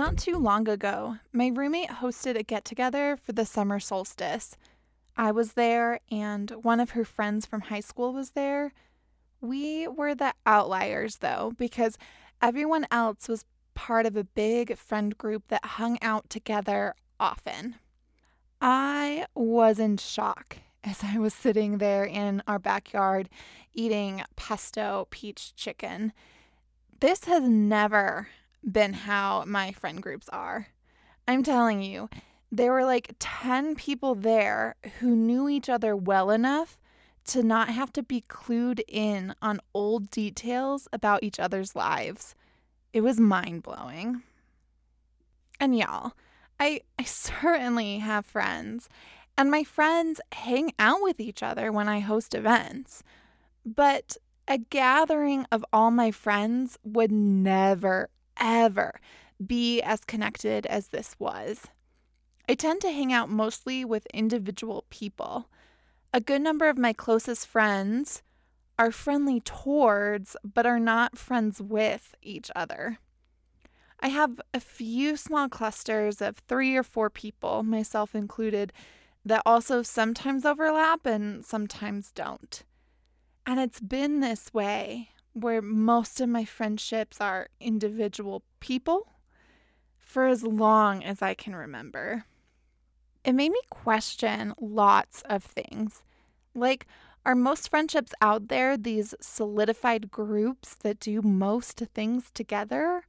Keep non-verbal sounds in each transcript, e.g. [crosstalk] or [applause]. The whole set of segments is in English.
Not too long ago, my roommate hosted a get together for the summer solstice. I was there, and one of her friends from high school was there. We were the outliers, though, because everyone else was part of a big friend group that hung out together often. I was in shock [laughs] as I was sitting there in our backyard eating pesto peach chicken. This has never been how my friend groups are. I'm telling you, there were like 10 people there who knew each other well enough to not have to be clued in on old details about each other's lives. It was mind blowing. And y'all, I, I [laughs] certainly have friends, and my friends hang out with each other when I host events. But a gathering of all my friends would never, ever be as connected as this was. I tend to hang out mostly with individual people. A good number of my closest friends are friendly towards, but are not friends with each other. I have a few small clusters of three or four people, myself included, that also sometimes overlap and sometimes don't. And it's been this way where most of my friendships are individual people for as long as I can remember. It made me question lots of things. Like, are most friendships out there these solidified groups that do most things together?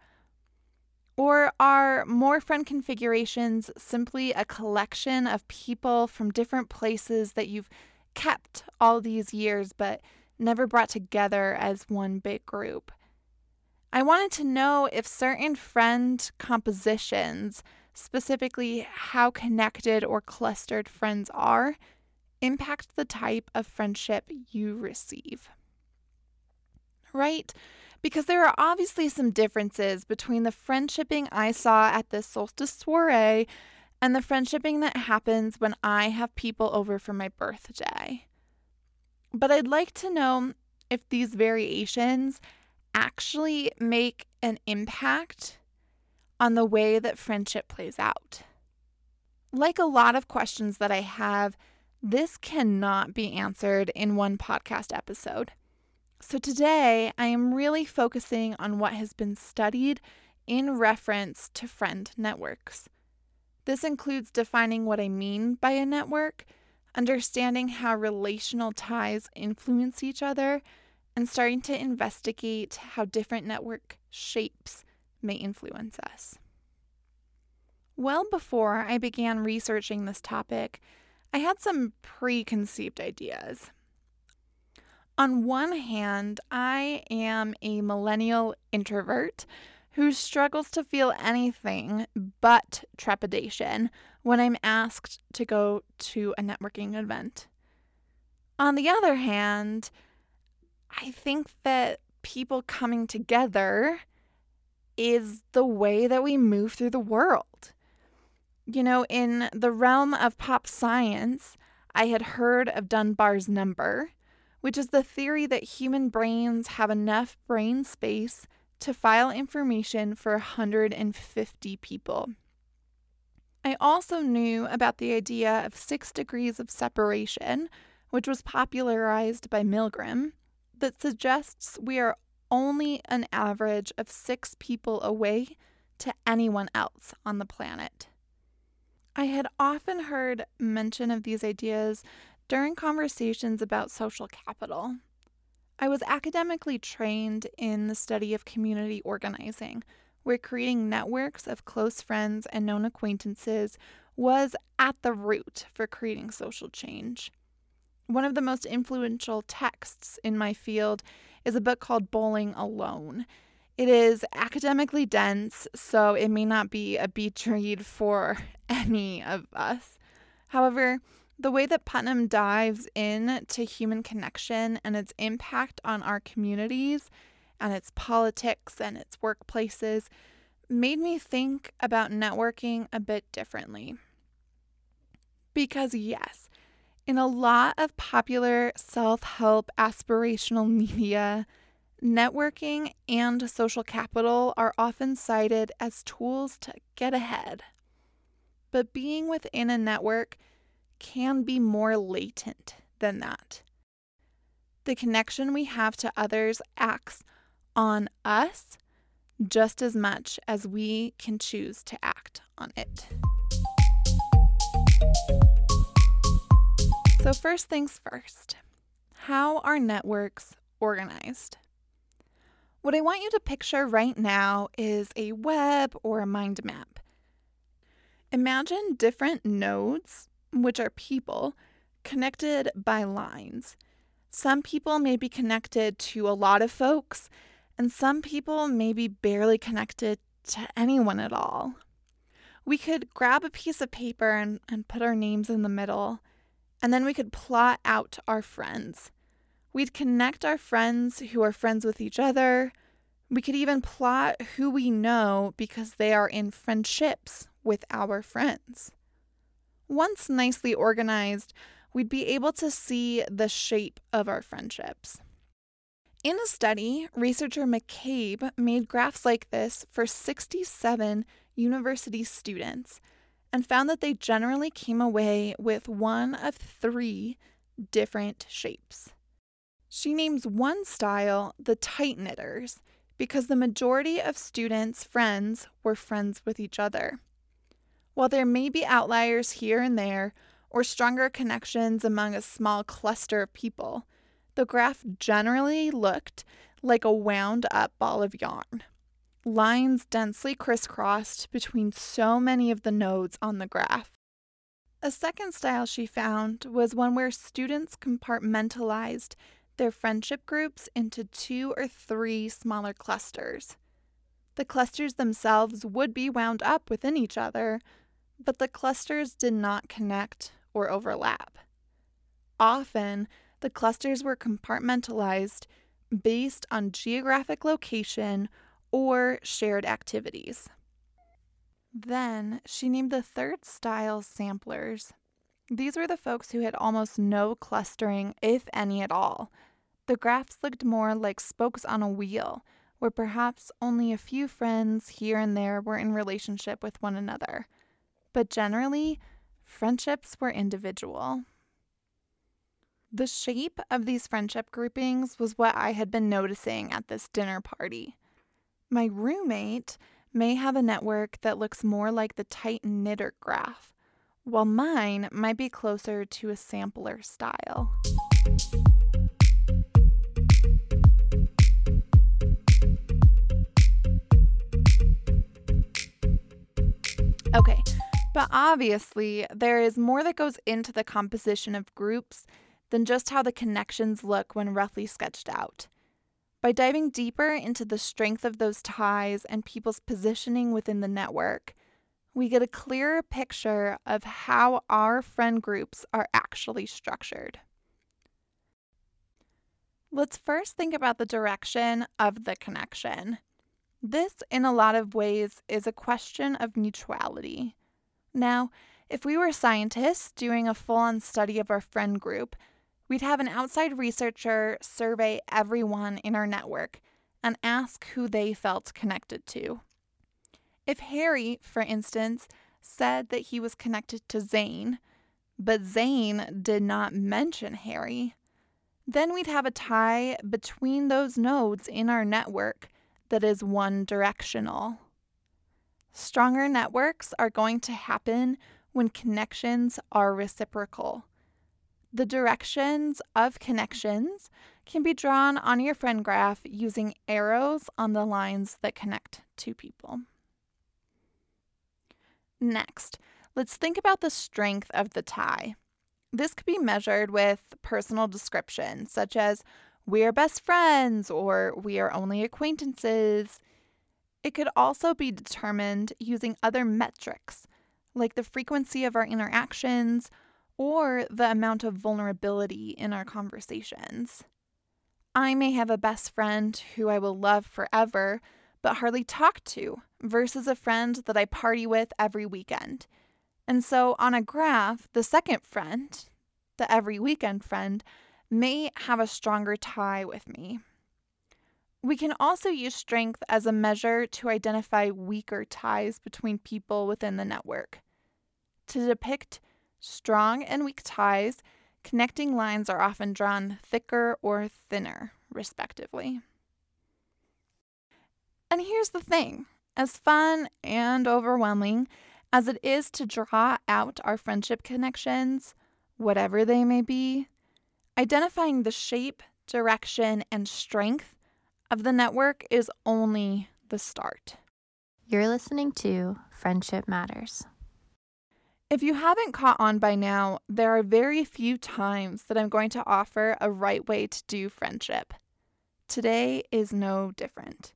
Or are more friend configurations simply a collection of people from different places that you've kept all these years but never brought together as one big group. I wanted to know if certain friend compositions, specifically how connected or clustered friends are, impact the type of friendship you receive. Right? Because there are obviously some differences between the friendshipping I saw at this solstice soiree and the friendshipping that happens when I have people over for my birthday. But I'd like to know if these variations actually make an impact on the way that friendship plays out. Like a lot of questions that I have, this cannot be answered in one podcast episode. So today, I am really focusing on what has been studied in reference to friend networks. This includes defining what I mean by a network understanding how relational ties influence each other, and starting to investigate how different network shapes may influence us. Well, before I began researching this topic, I had some preconceived ideas. On one hand, I am a millennial introvert who struggles to feel anything but trepidation when I'm asked to go to a networking event. On the other hand, I think that people coming together is the way that we move through the world. You know, in the realm of pop science, I had heard of Dunbar's number, which is the theory that human brains have enough brain space to file information for 150 people. I also knew about the idea of six degrees of separation, which was popularized by Milgram, that suggests we are only an average of six people away to anyone else on the planet. I had often heard mention of these ideas during conversations about social capital. I was academically trained in the study of community organizing, where creating networks of close friends and known acquaintances was at the root for creating social change. One of the most influential texts in my field is a book called Bowling Alone. It is academically dense, so it may not be a beach read for [laughs] any of us. However, the way that Putnam dives in to human connection and its impact on our communities and its politics and its workplaces made me think about networking a bit differently. Because, yes, in a lot of popular self help aspirational [laughs] media, Networking and social capital are often cited as tools to get ahead. But being within a network can be more latent than that. The connection we have to others acts on us just as much as we can choose to act on it. So, first things first, how are networks organized? What I want you to picture right now is a web or a mind map. Imagine different nodes, which are people, connected by lines. Some people may be connected to a lot of folks, and some people may be barely connected to anyone at all. We could grab a piece of paper and, and put our names in the middle, and then we could plot out our friends. We'd connect our friends who are friends with each other. We could even plot who we know because they are in friendships with our friends. Once nicely organized, we'd be able to see the shape of our friendships. In a study, researcher McCabe made graphs like this for 67 university students and found that they generally came away with one of three different shapes. She names one style the tight knitters because the majority of students' friends were friends with each other. While there may be outliers here and there, or stronger connections among a small cluster of people, the graph generally looked like a wound up ball of yarn. Lines densely crisscrossed between so many of the nodes on the graph. A second style she found was one where students compartmentalized their friendship groups into two or three smaller clusters. The clusters themselves would be wound up within each other, but the clusters did not connect or overlap. Often, the clusters were compartmentalized based on geographic location or shared activities. Then she named the third style samplers. These were the folks who had almost no clustering, if any at all. The graphs looked more like spokes on a wheel, where perhaps only a few friends here and there were in relationship with one another. But generally, friendships were individual. The shape of these friendship groupings was what I had been noticing at this dinner party. My roommate may have a network that looks more like the tight knitter graph, while mine might be closer to a sampler style. Okay, but obviously, there is more that goes into the composition of groups than just how the connections look when roughly sketched out. By diving deeper into the strength of those ties and people's positioning within the network, we get a clearer picture of how our friend groups are actually structured. Let's first think about the direction of the connection. This, in a lot of ways, is a question of mutuality. Now, if we were scientists doing a full on study of our friend group, we'd have an outside researcher survey everyone in our network and ask who they felt connected to. If Harry, for instance, said that he was connected to Zane, but Zane did not mention Harry, then we'd have a tie between those nodes in our network that is one directional. Stronger networks are going to happen when connections are reciprocal. The directions of connections can be drawn on your friend graph using arrows on the lines that connect two people. Next, let's think about the strength of the tie. This could be measured with personal descriptions such as we are best friends or we are only acquaintances. It could also be determined using other metrics, like the frequency of our interactions or the amount of vulnerability in our conversations. I may have a best friend who I will love forever, but hardly talk to, versus a friend that I party with every weekend. And so on a graph, the second friend, the every weekend friend, may have a stronger tie with me. We can also use strength as a measure to identify weaker ties between people within the network. To depict strong and weak ties, connecting lines are often drawn thicker or thinner, respectively. And here's the thing as fun and overwhelming as it is to draw out our friendship connections, whatever they may be, identifying the shape, direction, and strength of the network is only the start. You're listening to Friendship Matters. If you haven't caught on by now, there are very few times that I'm going to offer a right way to do friendship. Today is no different.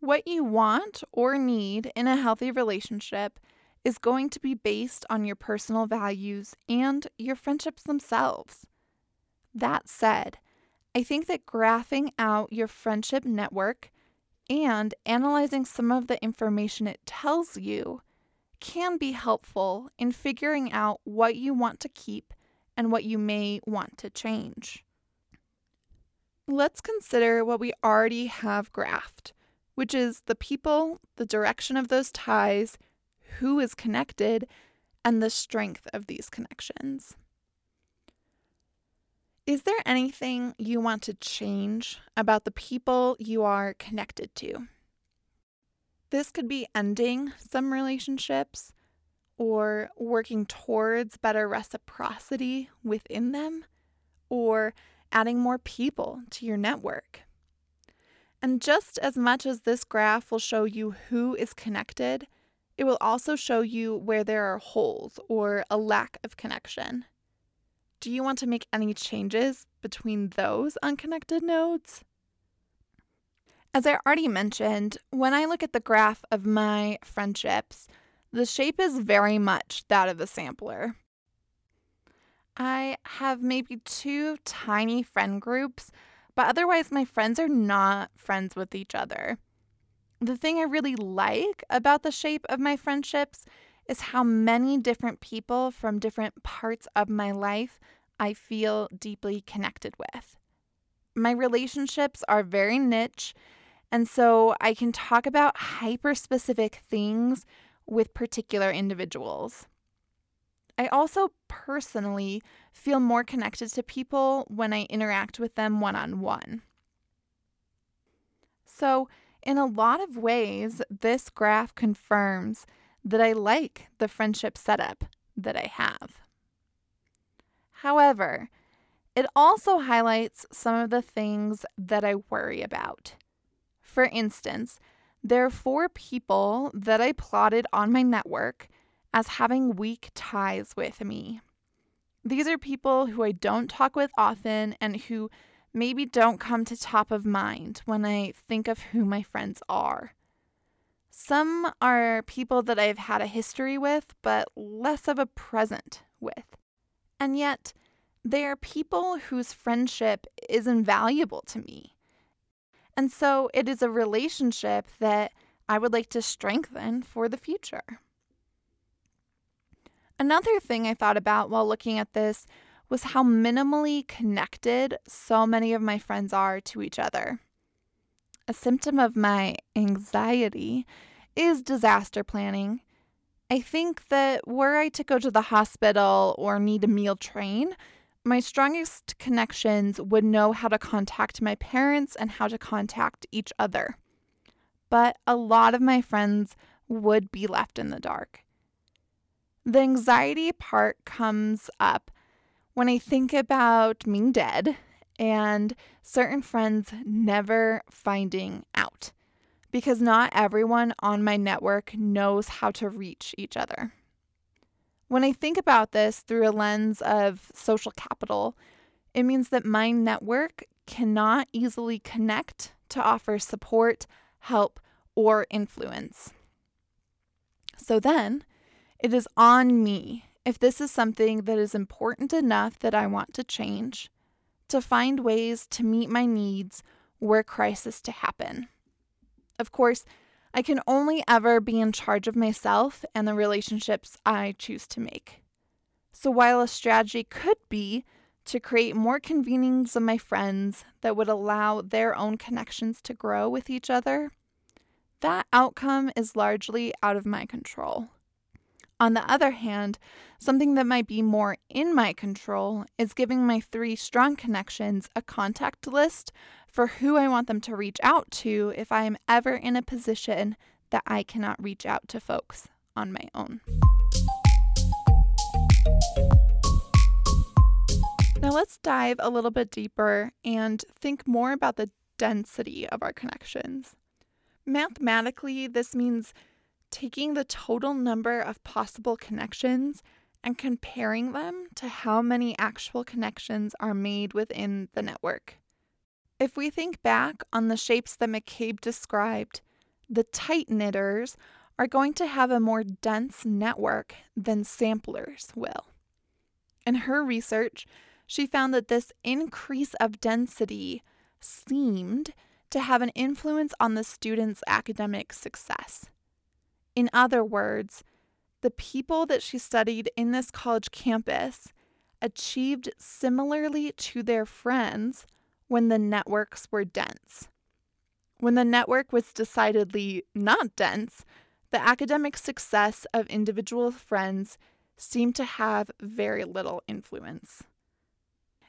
What you want or need in a healthy relationship is going to be based on your personal values and your friendships themselves. That said, I think that graphing out your friendship network and analyzing some of the information it tells you can be helpful in figuring out what you want to keep and what you may want to change. Let's consider what we already have graphed, which is the people, the direction of those ties, who is connected, and the strength of these connections. Is there anything you want to change about the people you are connected to? This could be ending some relationships or working towards better reciprocity within them or adding more people to your network. And just as much as this graph will show you who is connected, it will also show you where there are holes or a lack of connection. Do you want to make any changes between those unconnected nodes? As I already mentioned, when I look at the graph of my friendships, the shape is very much that of a sampler. I have maybe two tiny friend groups, but otherwise, my friends are not friends with each other. The thing I really like about the shape of my friendships is how many different people from different parts of my life I feel deeply connected with. My relationships are very niche, and so I can talk about hyper specific things with particular individuals. I also personally feel more connected to people when I interact with them one on one. So, in a lot of ways, this graph confirms that I like the friendship setup that I have. However, it also highlights some of the things that I worry about. For instance, there are four people that I plotted on my network as having weak ties with me. These are people who I don't talk with often and who maybe don't come to top of mind when I think of who my friends are. Some are people that I've had a history with, but less of a present with. And yet, they are people whose friendship is invaluable to me. And so it is a relationship that I would like to strengthen for the future. Another thing I thought about while looking at this was how minimally connected so many of my friends are to each other. A symptom of my anxiety is disaster planning. I think that were I to go to the hospital or need a meal train, my strongest connections would know how to contact my parents and how to contact each other. But a lot of my friends would be left in the dark. The anxiety part comes up when I think about being dead and certain friends never finding out because not everyone on my network knows how to reach each other. When I think about this through a lens of social capital, it means that my network cannot easily connect to offer support, help, or influence. So then, it is on me, if this is something that is important enough that I want to change, to find ways to meet my needs were crisis to happen. Of course, I can only ever be in charge of myself and the relationships I choose to make. So while a strategy could be to create more convenings of my friends that would allow their own connections to grow with each other, that outcome is largely out of my control. On the other hand, something that might be more in my control is giving my three strong connections a contact list for who I want them to reach out to if I am ever in a position that I cannot reach out to folks on my own. Now, let's dive a little bit deeper and think more about the density of our connections. Mathematically, this means taking the total number of possible connections and comparing them to how many actual connections are made within the network. If we think back on the shapes that McCabe described, the tight knitters are going to have a more dense network than samplers will. In her research, she found that this increase of density seemed to have an influence on the student's academic success. In other words, the people that she studied in this college campus achieved similarly to their friends when the networks were dense. When the network was decidedly not dense, the academic success of individual friends seemed to have very little influence.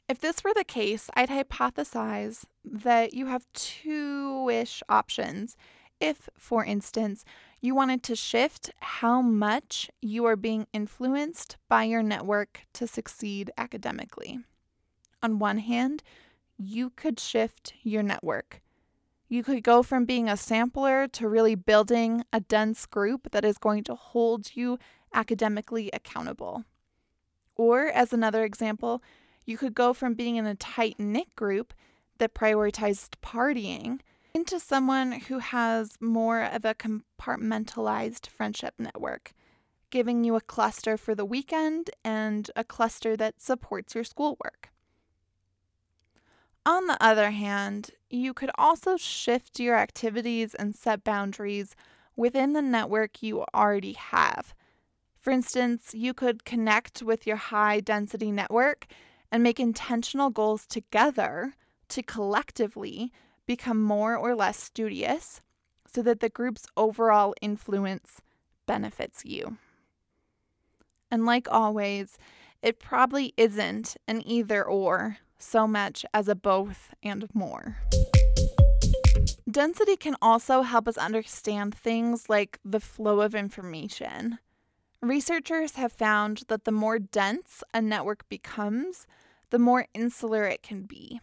If this were the case, I'd hypothesize that you have two ish options. If, for instance, you wanted to shift how much you are being influenced by your network to succeed academically. On one hand, you could shift your network. You could go from being a sampler to really building a dense group that is going to hold you academically accountable. Or, as another example, you could go from being in a tight knit group that prioritized partying into someone who has more of a compartmentalized friendship network, giving you a cluster for the weekend and a cluster that supports your schoolwork. On the other hand, you could also shift your activities and set boundaries within the network you already have. For instance, you could connect with your high density network and make intentional goals together to collectively become more or less studious so that the group's overall influence benefits you. And like always, it probably isn't an either or so much as a both and more. Density can also help us understand things like the flow of information. Researchers have found that the more dense a network becomes, the more insular it can be.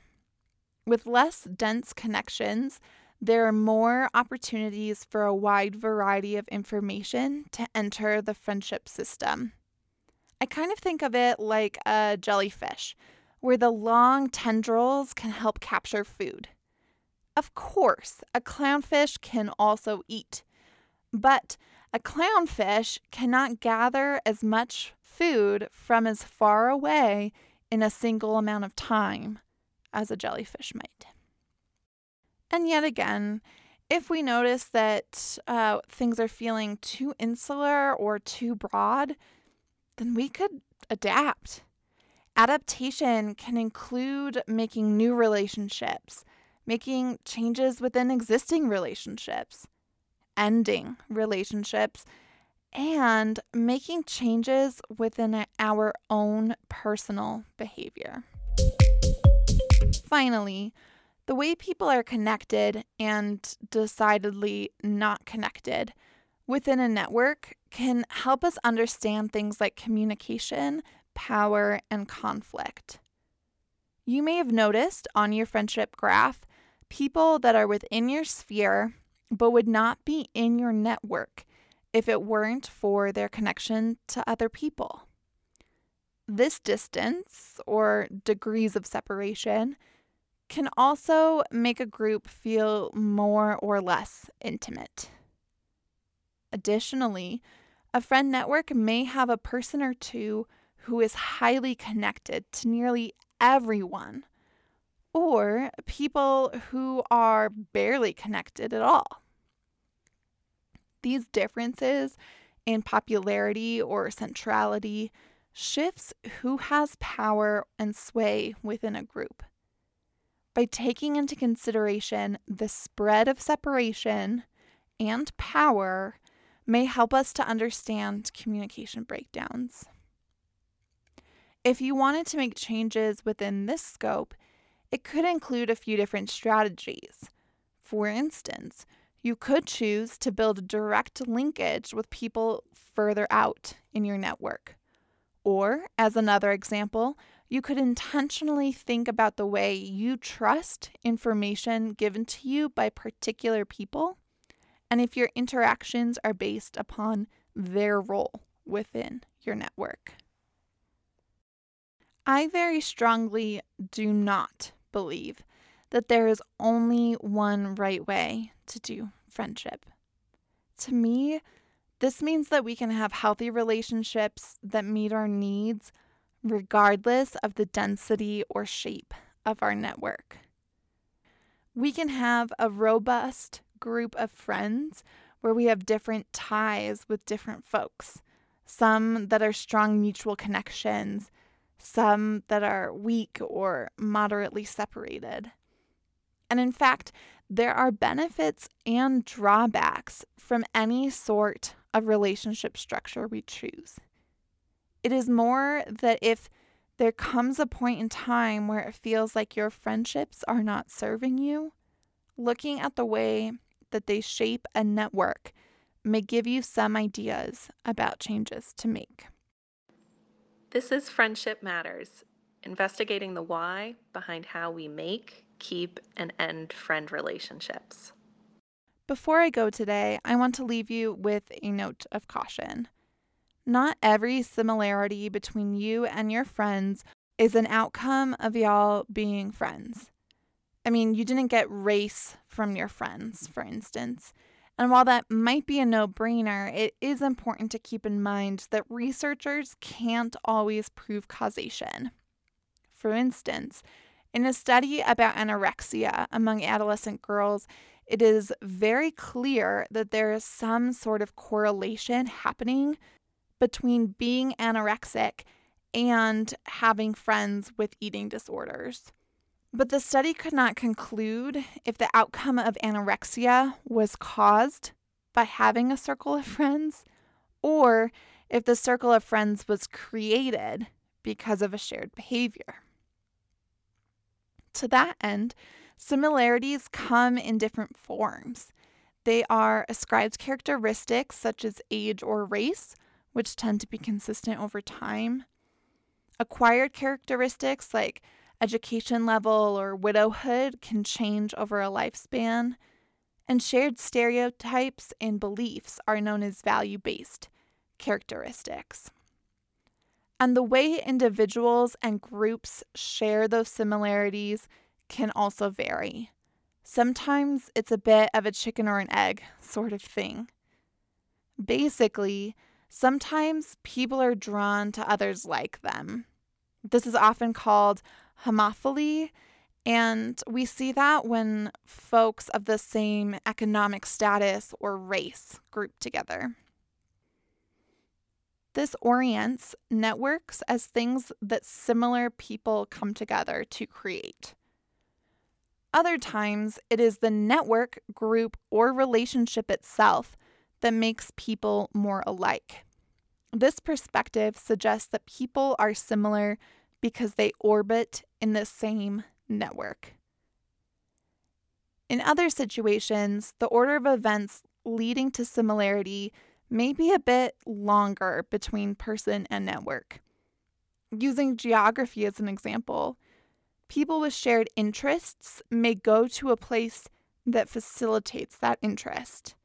With less dense connections, there are more opportunities for a wide variety of information to enter the friendship system. I kind of think of it like a jellyfish, where the long tendrils can help capture food. Of course, a clownfish can also eat, but a clownfish cannot gather as much food from as far away in a single amount of time as a jellyfish might. And yet again, if we notice that uh, things are feeling too insular or too broad, then we could adapt. Adaptation can include making new relationships, making changes within existing relationships, ending relationships, and making changes within our own personal behavior. Finally, the way people are connected and decidedly not connected within a network can help us understand things like communication, power, and conflict. You may have noticed on your friendship graph people that are within your sphere but would not be in your network if it weren't for their connection to other people. This distance, or degrees of separation, can also make a group feel more or less intimate. Additionally, a friend network may have a person or two who is highly connected to nearly everyone, or people who are barely connected at all. These differences in popularity or centrality shifts who has power and sway within a group. By taking into consideration the spread of separation and power, may help us to understand communication breakdowns. If you wanted to make changes within this scope, it could include a few different strategies. For instance, you could choose to build direct linkage with people further out in your network or, as another example, you could intentionally think about the way you trust information given to you by particular people and if your interactions are based upon their role within your network. I very strongly do not believe that there is only one right way to do friendship. To me, this means that we can have healthy relationships that meet our needs regardless of the density or shape of our network. We can have a robust group of friends where we have different ties with different folks, some that are strong mutual connections, some that are weak or moderately separated. And in fact, there are benefits and drawbacks from any sort of relationship structure we choose. It is more that if there comes a point in time where it feels like your friendships are not serving you, looking at the way that they shape a network may give you some ideas about changes to make. This is Friendship Matters, investigating the why behind how we make, keep, and end friend relationships. Before I go today, I want to leave you with a note of caution. Not every similarity between you and your friends is an outcome of y'all being friends. I mean, you didn't get race from your friends, for instance. And while that might be a no brainer, it is important to keep in mind that researchers can't always prove causation. For instance, in a study about anorexia among adolescent girls, it is very clear that there is some sort of correlation happening between being anorexic and having friends with eating disorders. But the study could not conclude if the outcome of anorexia was caused by having a circle of friends or if the circle of friends was created because of a shared behavior. To that end, Similarities come in different forms. They are ascribed characteristics such as age or race, which tend to be consistent over time. Acquired characteristics like education level or widowhood can change over a lifespan. And shared stereotypes and beliefs are known as value based characteristics. And the way individuals and groups share those similarities can also vary. Sometimes it's a bit of a chicken or an egg sort of thing. Basically, sometimes people are drawn to others like them. This is often called homophily, and we see that when folks of the same economic status or race group together. This orients networks as things that similar people come together to create. Other times, it is the network, group, or relationship itself that makes people more alike. This perspective suggests that people are similar because they orbit in the same network. In other situations, the order of events leading to similarity may be a bit longer between person and network. Using geography as an example, people with shared interests may go to a place that facilitates that interest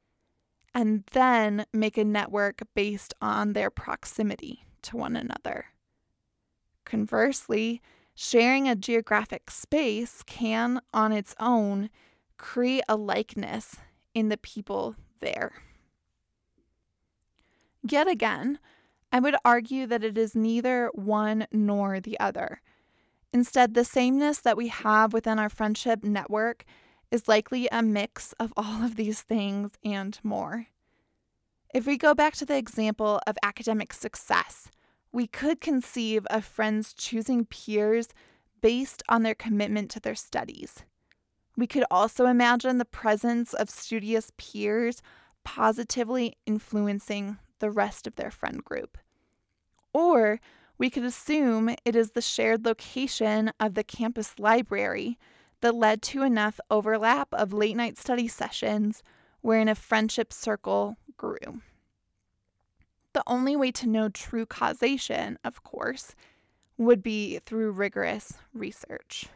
and then make a network based on their proximity to one another. Conversely, sharing a geographic space can, on its own, create a likeness in the people there. Yet again, I would argue that it is neither one nor the other. Instead, the sameness that we have within our friendship network is likely a mix of all of these things and more. If we go back to the example of academic success, we could conceive of friends choosing peers based on their commitment to their studies. We could also imagine the presence of studious peers positively influencing the rest of their friend group. Or we could assume it is the shared location of the campus library that led to enough overlap of late night study sessions wherein a friendship circle grew. The only way to know true causation, of course, would be through rigorous research.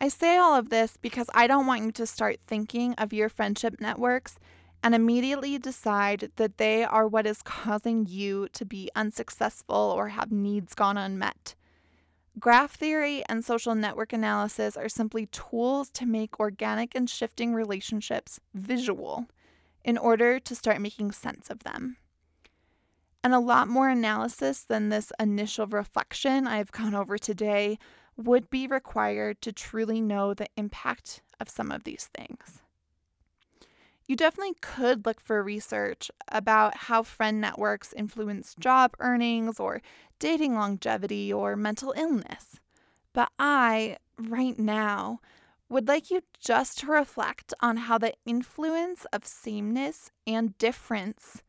I say all of this because I don't want you to start thinking of your friendship networks and immediately decide that they are what is causing you to be unsuccessful or have needs gone unmet. Graph theory and social network analysis are simply tools to make organic and shifting relationships visual in order to start making sense of them. And a lot more analysis than this initial reflection I've gone over today would be required to truly know the impact of some of these things. You definitely could look for research about how friend networks influence job earnings or dating longevity or mental illness. But I, right now, would like you just to reflect on how the influence of sameness and difference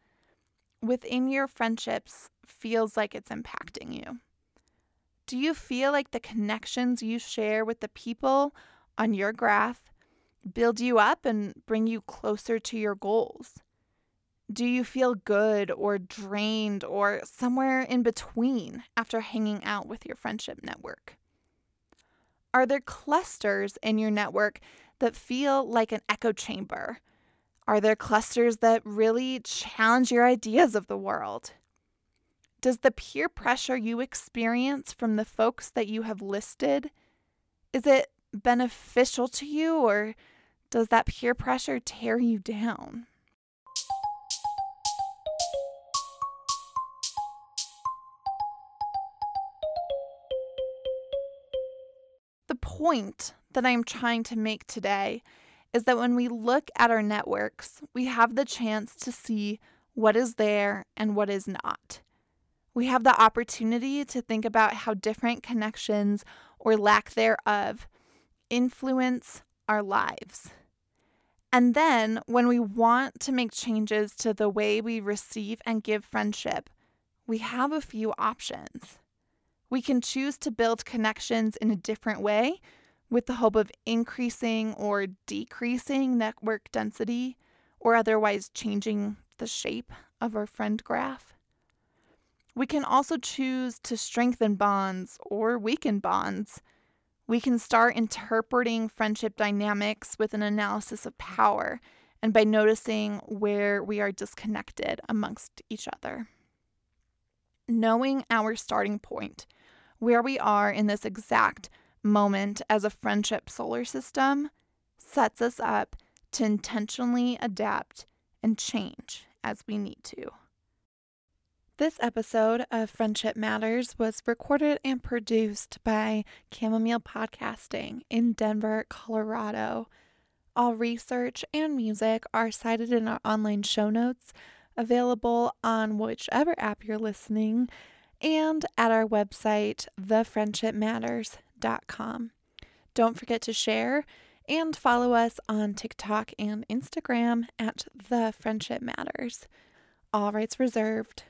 within your friendships feels like it's impacting you. Do you feel like the connections you share with the people on your graph build you up and bring you closer to your goals? Do you feel good or drained or somewhere in between after hanging out with your friendship network? Are there clusters in your network that feel like an echo chamber? Are there clusters that really challenge your ideas of the world? Does the peer pressure you experience from the folks that you have listed is it beneficial to you or does that peer pressure tear you down? The point that I'm trying to make today is that when we look at our networks, we have the chance to see what is there and what is not. We have the opportunity to think about how different connections or lack thereof influence our lives. And then, when we want to make changes to the way we receive and give friendship, we have a few options. We can choose to build connections in a different way with the hope of increasing or decreasing network density or otherwise changing the shape of our friend graph. We can also choose to strengthen bonds or weaken bonds we can start interpreting friendship dynamics with an analysis of power and by noticing where we are disconnected amongst each other. Knowing our starting point, where we are in this exact moment as a friendship solar system, sets us up to intentionally adapt and change as we need to. This episode of Friendship Matters was recorded and produced by Chamomile Podcasting in Denver, Colorado. All research and music are cited in our online show notes, available on whichever app you're listening, and at our website, thefriendshipmatters.com. Don't forget to share and follow us on TikTok and Instagram at The Friendship Matters. All rights reserved.